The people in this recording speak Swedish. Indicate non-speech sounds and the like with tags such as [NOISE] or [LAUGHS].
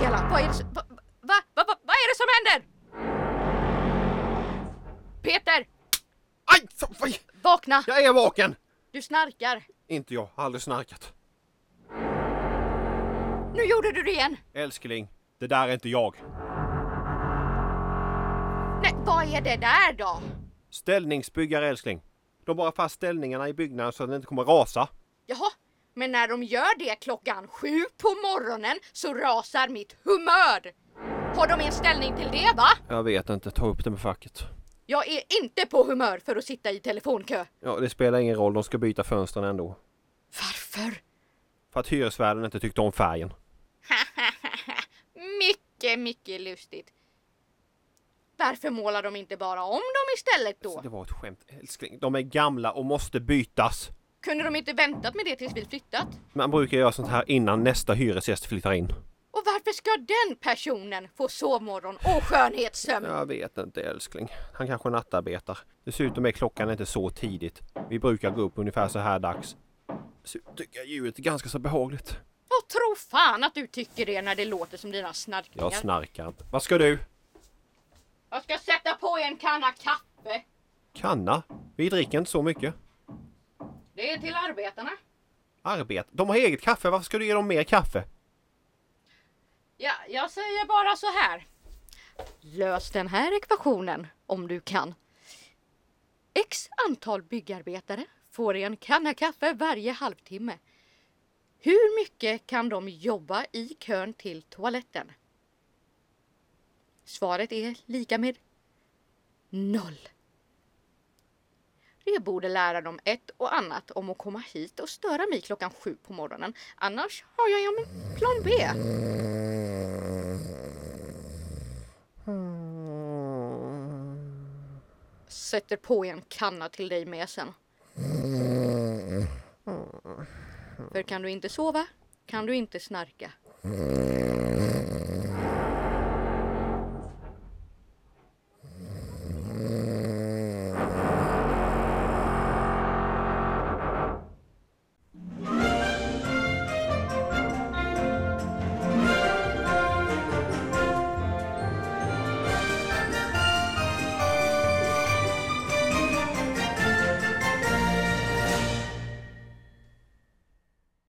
hela? Vad är det som... Va, va, va, va, vad är det som händer? Peter! Aj! Vad- Vakna! jag är vaken! Du snarkar. Inte jag, aldrig snarkat. Nu gjorde du det igen. Älskling, det där är inte jag. Nej, vad är det där då? Ställningsbyggare älskling. De bara fast ställningarna i byggnaden så att den inte kommer rasa. Jaha, men när de gör det klockan sju på morgonen så rasar mitt humör. Har de en ställning till det va? Jag vet inte, ta upp det med facket. Jag är inte på humör för att sitta i telefonkö. Ja, det spelar ingen roll, de ska byta fönstren ändå. Varför? För att hyresvärden inte tyckte om färgen. [LAUGHS] mycket, mycket lustigt. Varför målar de inte bara om dem istället då? det var ett skämt älskling. De är gamla och måste bytas. Kunde de inte väntat med det tills vi flyttat? Man brukar göra sånt här innan nästa hyresgäst flyttar in. Och varför ska den personen få sovmorgon och skönhetssömn? Jag vet inte älskling. Han kanske nattarbetar. Dessutom är klockan inte så tidigt. Vi brukar gå upp ungefär så här dags. Så tycker jag ljudet är ganska så behagligt. Jag tror fan att du tycker det när det låter som dina snarkningar. Jag snarkar inte. Vad ska du? Jag ska sätta på en kanna kaffe. Kanna? Vi dricker inte så mycket. Det är till arbetarna. Arbete? De har eget kaffe. Varför ska du ge dem mer kaffe? Ja, jag säger bara så här. Lös den här ekvationen om du kan. X antal byggarbetare får en kanna kaffe varje halvtimme. Hur mycket kan de jobba i kön till toaletten? Svaret är lika med noll. Det borde lära dem ett och annat om att komma hit och störa mig klockan sju på morgonen. Annars har jag ju en plan B. Sätter på en kanna till dig med sen. För kan du inte sova kan du inte snarka.